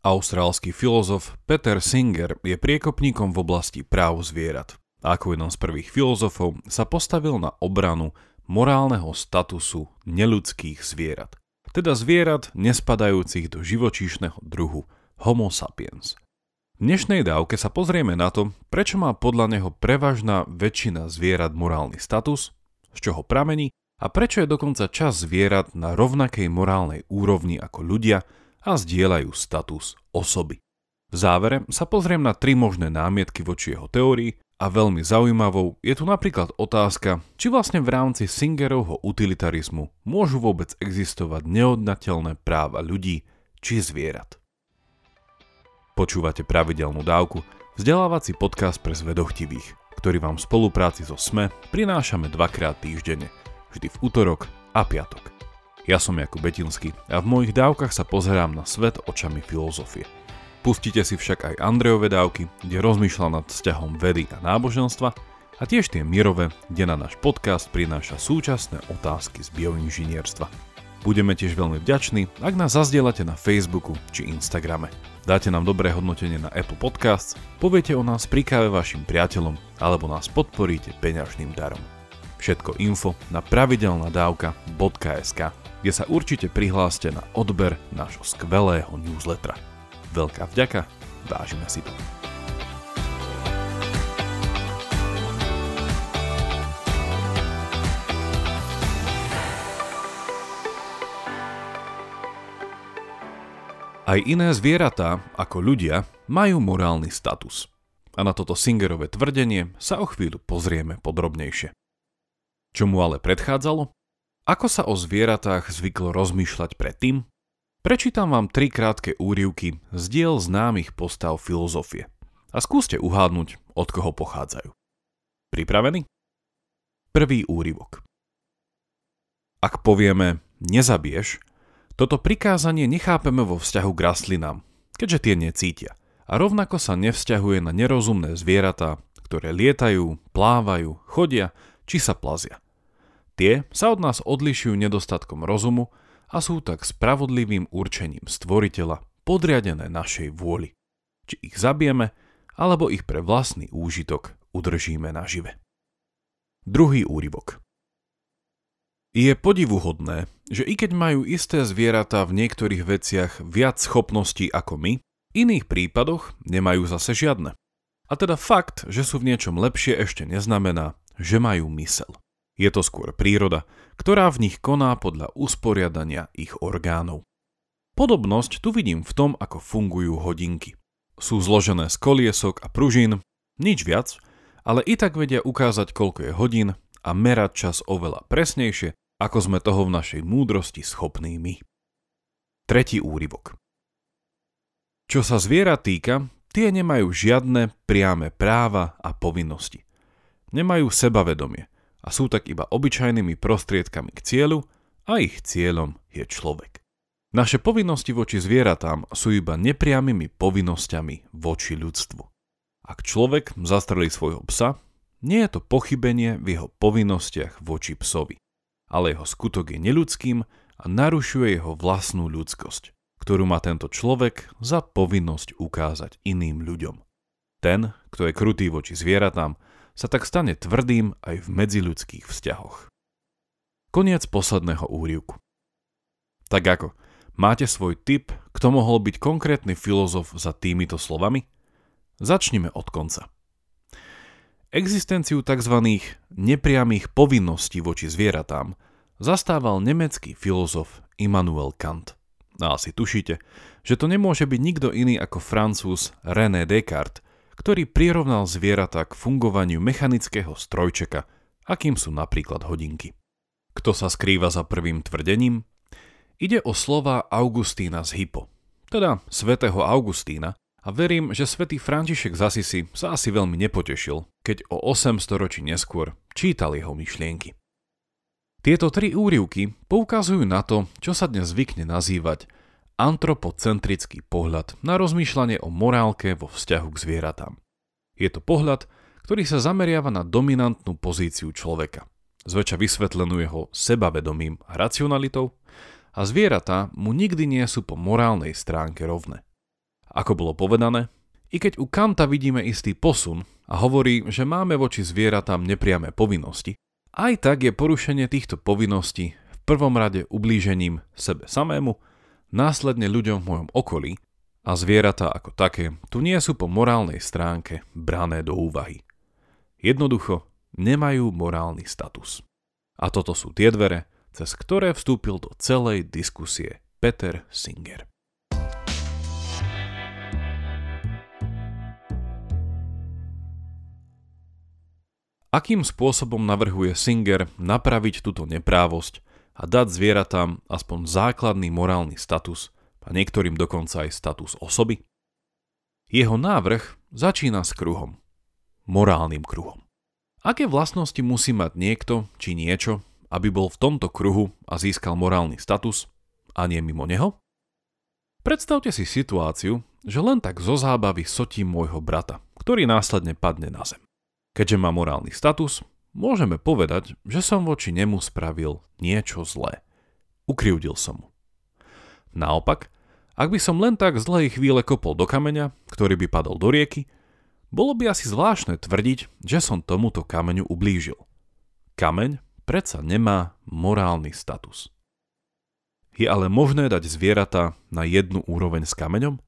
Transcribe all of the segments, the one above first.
Austrálsky filozof Peter Singer je priekopníkom v oblasti práv zvierat. Ako jeden z prvých filozofov sa postavil na obranu morálneho statusu neludských zvierat. Teda zvierat nespadajúcich do živočíšneho druhu Homo sapiens. V dnešnej dávke sa pozrieme na to, prečo má podľa neho prevažná väčšina zvierat morálny status, z čoho pramení a prečo je dokonca čas zvierat na rovnakej morálnej úrovni ako ľudia a zdieľajú status osoby. V závere sa pozriem na tri možné námietky voči jeho teórii a veľmi zaujímavou je tu napríklad otázka, či vlastne v rámci Singerovho utilitarizmu môžu vôbec existovať neodnateľné práva ľudí či zvierat. Počúvate pravidelnú dávku, vzdelávací podcast pre zvedochtivých, ktorý vám v spolupráci so SME prinášame dvakrát týždenne, vždy v útorok a piatok. Ja som Jakub Betinsky a v mojich dávkach sa pozerám na svet očami filozofie. Pustite si však aj Andrejové dávky, kde rozmýšľa nad vzťahom vedy a náboženstva a tiež tie mirové, kde na náš podcast prináša súčasné otázky z bioinžinierstva. Budeme tiež veľmi vďační, ak nás zazdielate na Facebooku či Instagrame. Dáte nám dobré hodnotenie na Apple Podcasts, poviete o nás pri káve vašim priateľom alebo nás podporíte peňažným darom. Všetko info na pravidelnadavka.sk kde sa určite prihláste na odber nášho skvelého newslettera. Veľká vďaka, vážime si to. Aj iné zvieratá, ako ľudia, majú morálny status. A na toto Singerové tvrdenie sa o chvíľu pozrieme podrobnejšie. Čo ale predchádzalo? Ako sa o zvieratách zvyklo rozmýšľať predtým? Prečítam vám tri krátke úrivky z diel známych postav filozofie a skúste uhádnuť, od koho pochádzajú. Pripravení? Prvý úrivok. Ak povieme nezabiješ, toto prikázanie nechápeme vo vzťahu k rastlinám, keďže tie necítia a rovnako sa nevzťahuje na nerozumné zvieratá, ktoré lietajú, plávajú, chodia či sa plazia. Tie sa od nás odlišujú nedostatkom rozumu a sú tak spravodlivým určením stvoriteľa podriadené našej vôli. Či ich zabijeme, alebo ich pre vlastný úžitok udržíme nažive. Druhý úryvok. Je podivuhodné, že i keď majú isté zvieratá v niektorých veciach viac schopností ako my, v iných prípadoch nemajú zase žiadne. A teda fakt, že sú v niečom lepšie ešte neznamená, že majú mysel. Je to skôr príroda, ktorá v nich koná podľa usporiadania ich orgánov. Podobnosť tu vidím v tom, ako fungujú hodinky. Sú zložené z koliesok a pružín, nič viac, ale i tak vedia ukázať, koľko je hodín a merať čas oveľa presnejšie, ako sme toho v našej múdrosti schopní my. Tretí úryvok. Čo sa zviera týka, tie nemajú žiadne priame práva a povinnosti. Nemajú sebavedomie a sú tak iba obyčajnými prostriedkami k cieľu a ich cieľom je človek. Naše povinnosti voči zvieratám sú iba nepriamými povinnosťami voči ľudstvu. Ak človek zastrelí svojho psa, nie je to pochybenie v jeho povinnostiach voči psovi, ale jeho skutok je neludským a narušuje jeho vlastnú ľudskosť, ktorú má tento človek za povinnosť ukázať iným ľuďom. Ten, kto je krutý voči zvieratám, sa tak stane tvrdým aj v medziľudských vzťahoch. Koniec posledného úrivku. Tak ako, máte svoj tip, kto mohol byť konkrétny filozof za týmito slovami? Začnime od konca. Existenciu tzv. nepriamých povinností voči zvieratám zastával nemecký filozof Immanuel Kant. A asi tušíte, že to nemôže byť nikto iný ako francúz René Descartes, ktorý prirovnal zvieratá k fungovaniu mechanického strojčeka, akým sú napríklad hodinky. Kto sa skrýva za prvým tvrdením? Ide o slova Augustína z Hypo, teda svätého Augustína, a verím, že svätý František z Asisi sa asi veľmi nepotešil, keď o 800 ročí neskôr čítal jeho myšlienky. Tieto tri úrivky poukazujú na to, čo sa dnes zvykne nazývať antropocentrický pohľad na rozmýšľanie o morálke vo vzťahu k zvieratám. Je to pohľad, ktorý sa zameriava na dominantnú pozíciu človeka, zväčša vysvetlenú jeho sebavedomím a racionalitou a zvieratá mu nikdy nie sú po morálnej stránke rovné. Ako bolo povedané, i keď u Kanta vidíme istý posun a hovorí, že máme voči zvieratám nepriame povinnosti, aj tak je porušenie týchto povinností v prvom rade ublížením sebe samému, následne ľuďom v mojom okolí a zvieratá ako také tu nie sú po morálnej stránke brané do úvahy. Jednoducho nemajú morálny status. A toto sú tie dvere, cez ktoré vstúpil do celej diskusie Peter Singer. Akým spôsobom navrhuje Singer napraviť túto neprávosť a dať zvieratám aspoň základný morálny status a niektorým dokonca aj status osoby? Jeho návrh začína s kruhom. Morálnym kruhom. Aké vlastnosti musí mať niekto či niečo, aby bol v tomto kruhu a získal morálny status a nie mimo neho? Predstavte si situáciu, že len tak zo zábavy sotím môjho brata, ktorý následne padne na zem. Keďže má morálny status, môžeme povedať, že som voči nemu spravil niečo zlé. Ukriudil som mu. Naopak, ak by som len tak z chvíle kopol do kameňa, ktorý by padol do rieky, bolo by asi zvláštne tvrdiť, že som tomuto kameňu ublížil. Kameň predsa nemá morálny status. Je ale možné dať zvieratá na jednu úroveň s kameňom?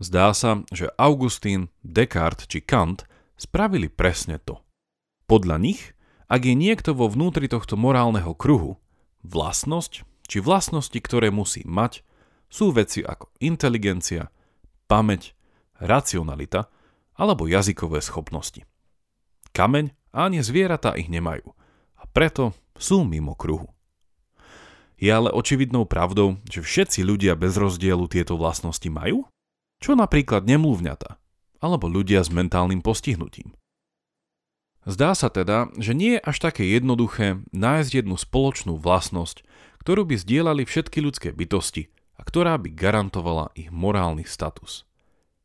Zdá sa, že Augustín, Descartes či Kant spravili presne to. Podľa nich, ak je niekto vo vnútri tohto morálneho kruhu, vlastnosť či vlastnosti, ktoré musí mať, sú veci ako inteligencia, pamäť, racionalita – alebo jazykové schopnosti. Kameň a ani zvieratá ich nemajú a preto sú mimo kruhu. Je ale očividnou pravdou, že všetci ľudia bez rozdielu tieto vlastnosti majú? Čo napríklad nemluvňata alebo ľudia s mentálnym postihnutím. Zdá sa teda, že nie je až také jednoduché nájsť jednu spoločnú vlastnosť, ktorú by zdieľali všetky ľudské bytosti a ktorá by garantovala ich morálny status.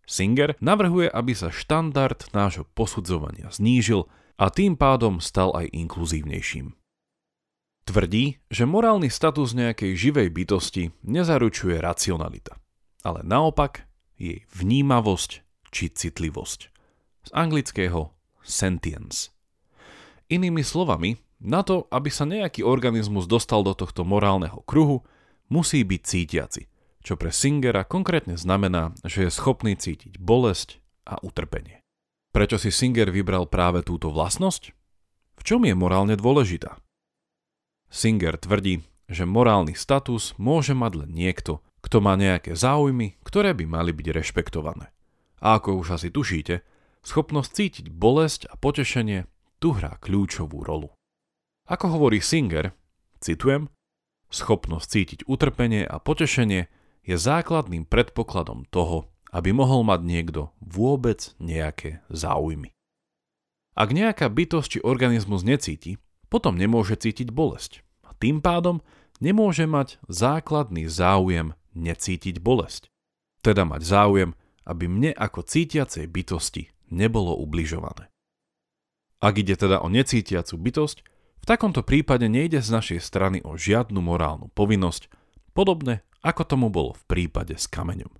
Singer navrhuje, aby sa štandard nášho posudzovania znížil a tým pádom stal aj inkluzívnejším. Tvrdí, že morálny status nejakej živej bytosti nezaručuje racionalita, ale naopak jej vnímavosť či citlivosť. Z anglického sentience. Inými slovami, na to, aby sa nejaký organizmus dostal do tohto morálneho kruhu, musí byť cítiaci čo pre Singera konkrétne znamená, že je schopný cítiť bolesť a utrpenie. Prečo si Singer vybral práve túto vlastnosť? V čom je morálne dôležitá? Singer tvrdí, že morálny status môže mať len niekto, kto má nejaké záujmy, ktoré by mali byť rešpektované. A ako už asi tušíte, schopnosť cítiť bolesť a potešenie tu hrá kľúčovú rolu. Ako hovorí Singer, citujem, schopnosť cítiť utrpenie a potešenie je základným predpokladom toho, aby mohol mať niekto vôbec nejaké záujmy. Ak nejaká bytosť či organizmus necíti, potom nemôže cítiť bolesť a tým pádom nemôže mať základný záujem necítiť bolesť. Teda mať záujem, aby mne ako cítiacej bytosti nebolo ubližované. Ak ide teda o necítiacu bytosť, v takomto prípade nejde z našej strany o žiadnu morálnu povinnosť, podobne ako tomu bolo v prípade s kameňom.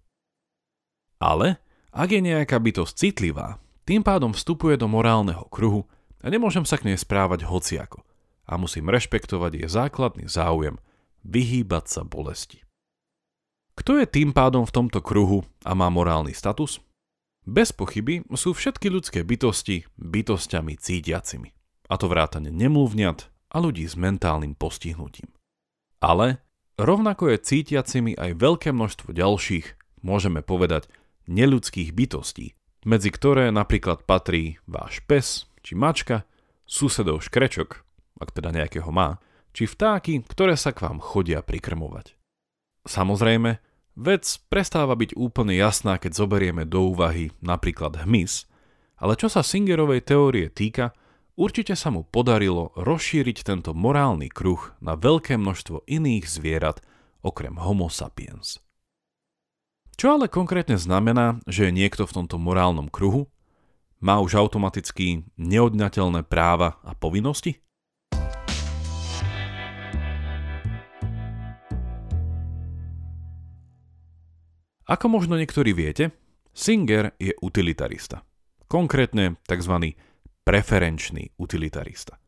Ale ak je nejaká bytosť citlivá, tým pádom vstupuje do morálneho kruhu a nemôžem sa k nej správať hociako a musím rešpektovať jej základný záujem vyhýbať sa bolesti. Kto je tým pádom v tomto kruhu a má morálny status? Bez pochyby sú všetky ľudské bytosti bytostiami cítiacimi, a to vrátane nemluvňat a ľudí s mentálnym postihnutím. Ale Rovnako je cítiacimi aj veľké množstvo ďalších, môžeme povedať, neludských bytostí, medzi ktoré napríklad patrí váš pes či mačka, susedov škrečok, ak teda nejakého má, či vtáky, ktoré sa k vám chodia prikrmovať. Samozrejme, vec prestáva byť úplne jasná, keď zoberieme do úvahy napríklad hmyz, ale čo sa Singerovej teórie týka, Určite sa mu podarilo rozšíriť tento morálny kruh na veľké množstvo iných zvierat okrem Homo sapiens. Čo ale konkrétne znamená, že je niekto v tomto morálnom kruhu? Má už automaticky neodňateľné práva a povinnosti? Ako možno niektorí viete, Singer je utilitarista. Konkrétne tzv. preferenčný utilitarista.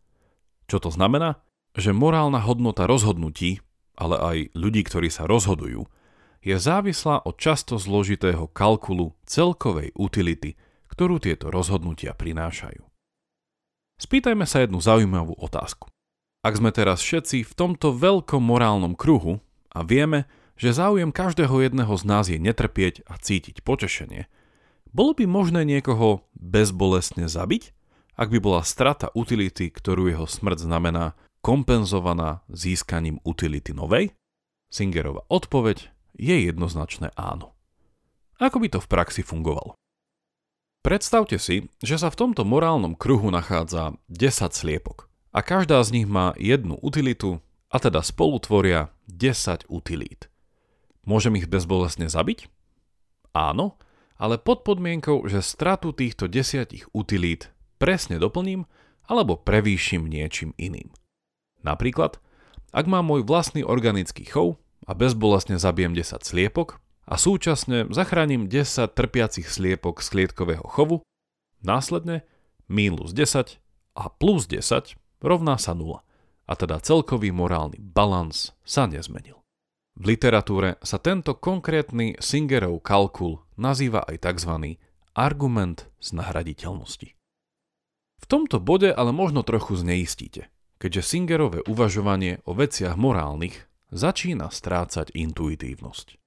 Čo to znamená? Že morálna hodnota rozhodnutí, ale aj ľudí, ktorí sa rozhodujú, je závislá od často zložitého kalkulu celkovej utility, ktorú tieto rozhodnutia prinášajú. Spýtajme sa jednu zaujímavú otázku. Ak sme teraz všetci v tomto veľkom morálnom kruhu a vieme, že záujem každého jedného z nás je netrpieť a cítiť potešenie, bolo by možné niekoho bezbolestne zabiť, ak by bola strata utility, ktorú jeho smrť znamená, kompenzovaná získaním utility novej? Singerova odpoveď je jednoznačné áno. Ako by to v praxi fungovalo? Predstavte si, že sa v tomto morálnom kruhu nachádza 10 sliepok a každá z nich má jednu utilitu a teda spolu tvoria 10 utilít. Môžem ich bezbolestne zabiť? Áno, ale pod podmienkou, že stratu týchto desiatich utilít presne doplním alebo prevýšim niečím iným. Napríklad, ak mám môj vlastný organický chov a bezbolestne zabijem 10 sliepok a súčasne zachránim 10 trpiacich sliepok z klietkového chovu, následne minus 10 a plus 10 rovná sa 0 a teda celkový morálny balans sa nezmenil. V literatúre sa tento konkrétny Singerov kalkul nazýva aj tzv. argument z nahraditeľnosti. V tomto bode ale možno trochu zneistíte, keďže Singerové uvažovanie o veciach morálnych začína strácať intuitívnosť.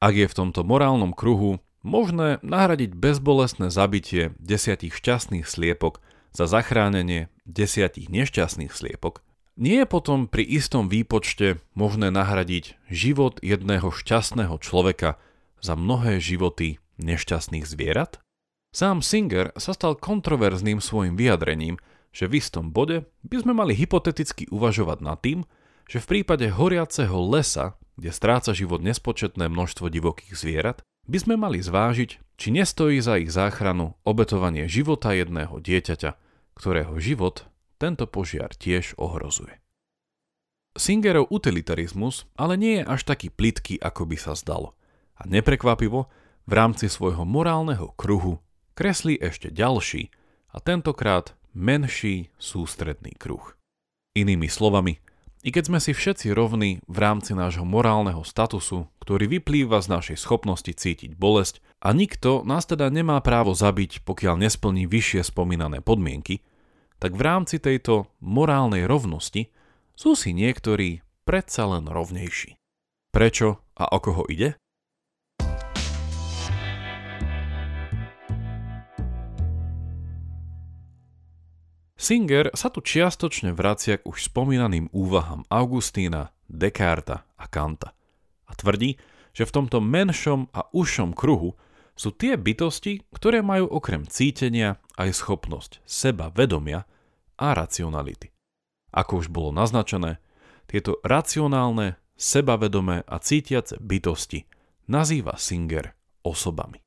Ak je v tomto morálnom kruhu možné nahradiť bezbolestné zabitie desiatich šťastných sliepok za zachránenie desiatich nešťastných sliepok, nie je potom pri istom výpočte možné nahradiť život jedného šťastného človeka za mnohé životy nešťastných zvierat? Sám Singer sa stal kontroverzným svojim vyjadrením, že v istom bode by sme mali hypoteticky uvažovať nad tým, že v prípade horiaceho lesa, kde stráca život nespočetné množstvo divokých zvierat, by sme mali zvážiť, či nestojí za ich záchranu obetovanie života jedného dieťaťa, ktorého život tento požiar tiež ohrozuje. Singerov utilitarizmus ale nie je až taký plitký, ako by sa zdalo. A neprekvapivo, v rámci svojho morálneho kruhu kreslí ešte ďalší a tentokrát menší sústredný kruh. Inými slovami, i keď sme si všetci rovní v rámci nášho morálneho statusu, ktorý vyplýva z našej schopnosti cítiť bolesť a nikto nás teda nemá právo zabiť, pokiaľ nesplní vyššie spomínané podmienky, tak v rámci tejto morálnej rovnosti sú si niektorí predsa len rovnejší. Prečo a o koho ide? Singer sa tu čiastočne vracia k už spomínaným úvahám Augustína, Descarta a Kanta a tvrdí, že v tomto menšom a užšom kruhu sú tie bytosti, ktoré majú okrem cítenia aj schopnosť seba vedomia a racionality. Ako už bolo naznačené, tieto racionálne, sebavedomé a cítiace bytosti nazýva Singer osobami.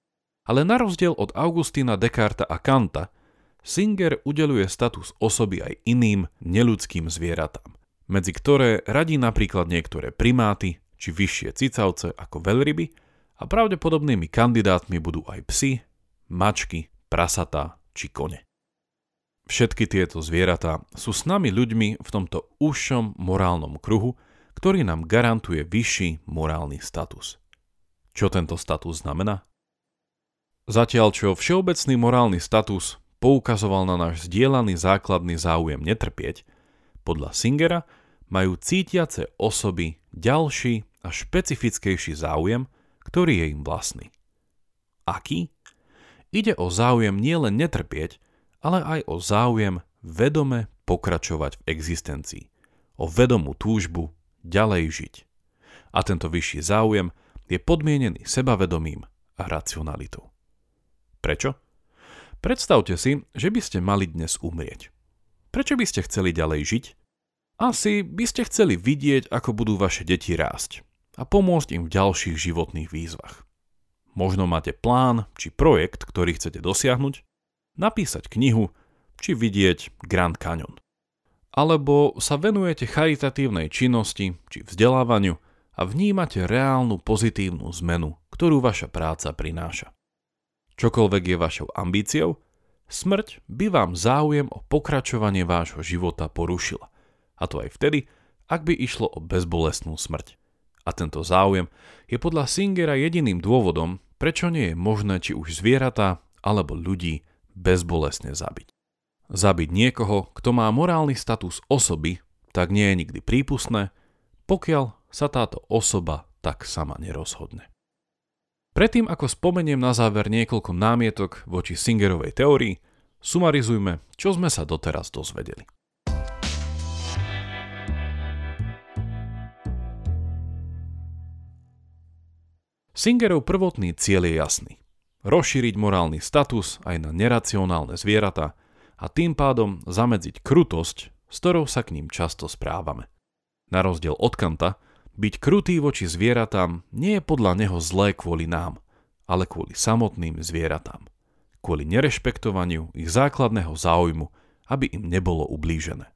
Ale na rozdiel od Augustína Descarta a Kanta, Singer udeluje status osoby aj iným neludským zvieratám, medzi ktoré radí napríklad niektoré primáty či vyššie cicavce ako veľryby a pravdepodobnými kandidátmi budú aj psy, mačky, prasatá či kone. Všetky tieto zvieratá sú s nami ľuďmi v tomto užšom morálnom kruhu, ktorý nám garantuje vyšší morálny status. Čo tento status znamená? Zatiaľ čo všeobecný morálny status poukazoval na náš zdieľaný základný záujem netrpieť, podľa Singera majú cítiace osoby ďalší a špecifickejší záujem, ktorý je im vlastný. Aký? Ide o záujem nielen netrpieť, ale aj o záujem vedome pokračovať v existencii, o vedomú túžbu ďalej žiť. A tento vyšší záujem je podmienený sebavedomím a racionalitou. Prečo? Predstavte si, že by ste mali dnes umrieť. Prečo by ste chceli ďalej žiť? Asi by ste chceli vidieť, ako budú vaše deti rásť a pomôcť im v ďalších životných výzvach. Možno máte plán či projekt, ktorý chcete dosiahnuť napísať knihu či vidieť Grand Canyon. Alebo sa venujete charitatívnej činnosti či vzdelávaniu a vnímate reálnu pozitívnu zmenu, ktorú vaša práca prináša. čokoľvek je vašou ambíciou, smrť by vám záujem o pokračovanie vášho života porušila. A to aj vtedy, ak by išlo o bezbolestnú smrť. A tento záujem je podľa Singera jediným dôvodom, prečo nie je možné či už zvieratá alebo ľudí bezbolestne zabiť. Zabiť niekoho, kto má morálny status osoby, tak nie je nikdy prípustné, pokiaľ sa táto osoba tak sama nerozhodne. Predtým ako spomeniem na záver niekoľko námietok voči Singerovej teórii, sumarizujme, čo sme sa doteraz dozvedeli. Singerov prvotný cieľ je jasný. Rozšíriť morálny status aj na neracionálne zvieratá a tým pádom zamedziť krutosť, s ktorou sa k ním často správame. Na rozdiel od Kanta, byť krutý voči zvieratám nie je podľa neho zlé kvôli nám, ale kvôli samotným zvieratám. Kvôli nerešpektovaniu ich základného záujmu, aby im nebolo ublížené.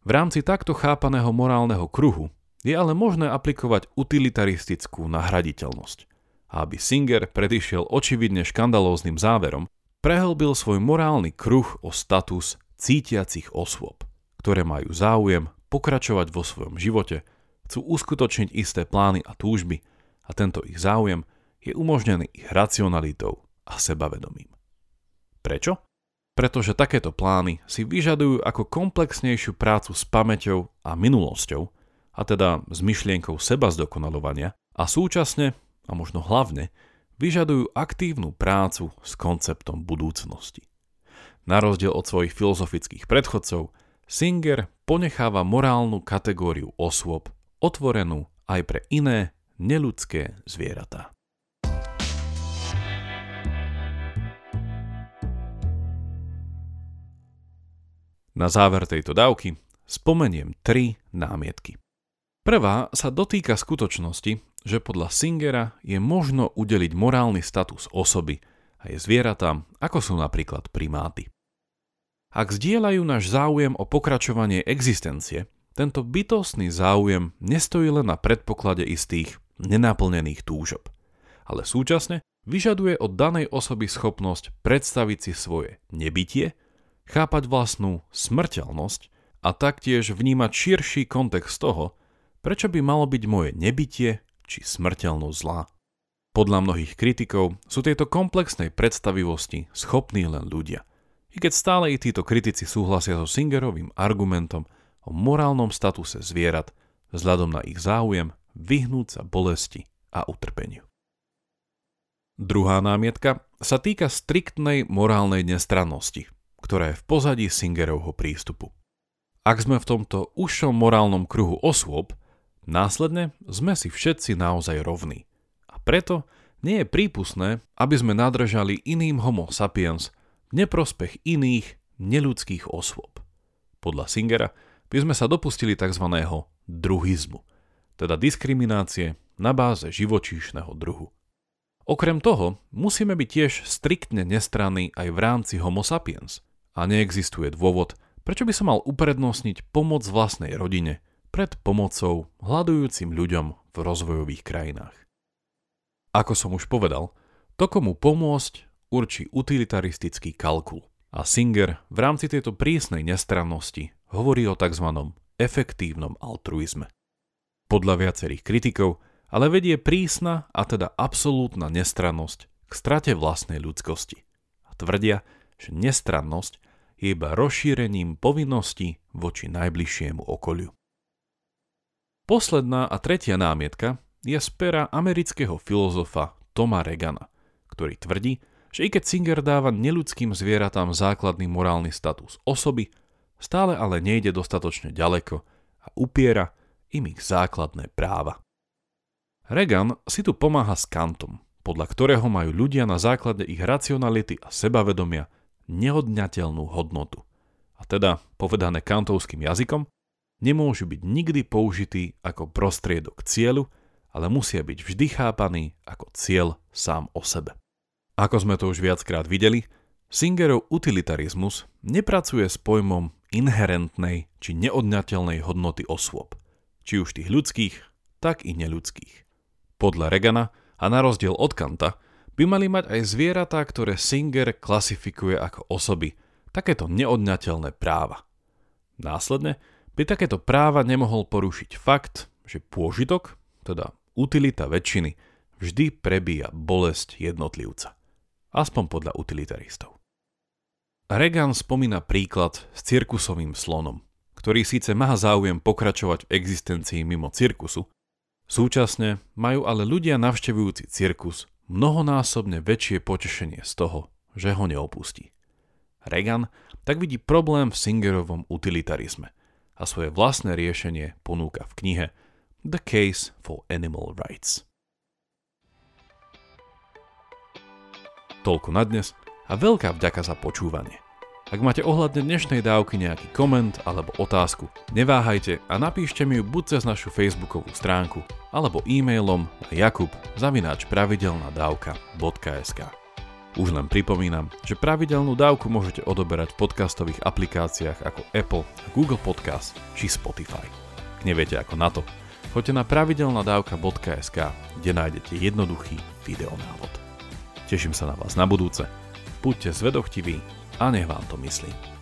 V rámci takto chápaného morálneho kruhu je ale možné aplikovať utilitaristickú nahraditeľnosť – a aby Singer predišiel očividne škandalóznym záverom, prehlbil svoj morálny kruh o status cítiacich osôb, ktoré majú záujem pokračovať vo svojom živote, chcú uskutočniť isté plány a túžby a tento ich záujem je umožnený ich racionalitou a sebavedomím. Prečo? Pretože takéto plány si vyžadujú ako komplexnejšiu prácu s pamäťou a minulosťou, a teda s myšlienkou seba zdokonalovania, a súčasne a možno hlavne, vyžadujú aktívnu prácu s konceptom budúcnosti. Na rozdiel od svojich filozofických predchodcov, Singer ponecháva morálnu kategóriu osôb otvorenú aj pre iné neludské zvieratá. Na záver tejto dávky spomeniem tri námietky. Prvá sa dotýka skutočnosti, že podľa Singera je možno udeliť morálny status osoby aj zvieratám, ako sú napríklad primáty. Ak zdieľajú náš záujem o pokračovanie existencie, tento bytostný záujem nestojí len na predpoklade istých nenaplnených túžob, ale súčasne vyžaduje od danej osoby schopnosť predstaviť si svoje nebytie, chápať vlastnú smrteľnosť a taktiež vnímať širší kontext toho, prečo by malo byť moje nebytie či smrteľnosť zla. Podľa mnohých kritikov sú tieto komplexnej predstavivosti schopní len ľudia. I keď stále i títo kritici súhlasia so Singerovým argumentom o morálnom statuse zvierat vzhľadom na ich záujem vyhnúť sa bolesti a utrpeniu. Druhá námietka sa týka striktnej morálnej nestrannosti, ktorá je v pozadí Singerovho prístupu. Ak sme v tomto užšom morálnom kruhu osôb, Následne sme si všetci naozaj rovní. A preto nie je prípustné, aby sme nadržali iným homo sapiens v neprospech iných neludských osôb. Podľa Singera by sme sa dopustili tzv. druhizmu, teda diskriminácie na báze živočíšneho druhu. Okrem toho musíme byť tiež striktne nestranní aj v rámci homo sapiens a neexistuje dôvod, prečo by sa mal uprednostniť pomoc vlastnej rodine pred pomocou hľadujúcim ľuďom v rozvojových krajinách. Ako som už povedal, to komu pomôcť určí utilitaristický kalkul a Singer v rámci tejto prísnej nestrannosti hovorí o tzv. efektívnom altruizme. Podľa viacerých kritikov ale vedie prísna a teda absolútna nestrannosť k strate vlastnej ľudskosti a tvrdia, že nestrannosť je iba rozšírením povinností voči najbližšiemu okoliu. Posledná a tretia námietka je z pera amerického filozofa Toma Regana, ktorý tvrdí, že i keď Singer dáva neludským zvieratám základný morálny status osoby, stále ale nejde dostatočne ďaleko a upiera im ich základné práva. Regan si tu pomáha s Kantom, podľa ktorého majú ľudia na základe ich racionality a sebavedomia neodňateľnú hodnotu. A teda, povedané kantovským jazykom, nemôžu byť nikdy použití ako prostriedok cieľu, ale musia byť vždy chápaní ako cieľ sám o sebe. Ako sme to už viackrát videli, Singerov utilitarizmus nepracuje s pojmom inherentnej či neodňateľnej hodnoty osôb, či už tých ľudských, tak i neľudských. Podľa Regana a na rozdiel od Kanta by mali mať aj zvieratá, ktoré Singer klasifikuje ako osoby, takéto neodňateľné práva. Následne by takéto práva nemohol porušiť fakt, že pôžitok, teda utilita väčšiny, vždy prebíja bolesť jednotlivca. Aspoň podľa utilitaristov. Reagan spomína príklad s cirkusovým slonom, ktorý síce má záujem pokračovať v existencii mimo cirkusu, súčasne majú ale ľudia navštevujúci cirkus mnohonásobne väčšie potešenie z toho, že ho neopustí. Reagan tak vidí problém v Singerovom utilitarizme a svoje vlastné riešenie ponúka v knihe The Case for Animal Rights. Toľko na dnes a veľká vďaka za počúvanie. Ak máte ohľadne dnešnej dávky nejaký koment alebo otázku, neváhajte a napíšte mi ju buď cez našu facebookovú stránku alebo e-mailom na jakub zavináč pravidelnadavka.sk. Už len pripomínam, že pravidelnú dávku môžete odoberať v podcastových aplikáciách ako Apple, Google Podcast či Spotify. Neviete ako na to, choďte na pravidelnadavka.sk, kde nájdete jednoduchý videonávod. Teším sa na vás na budúce. Buďte zvedochtiví a nech vám to myslí.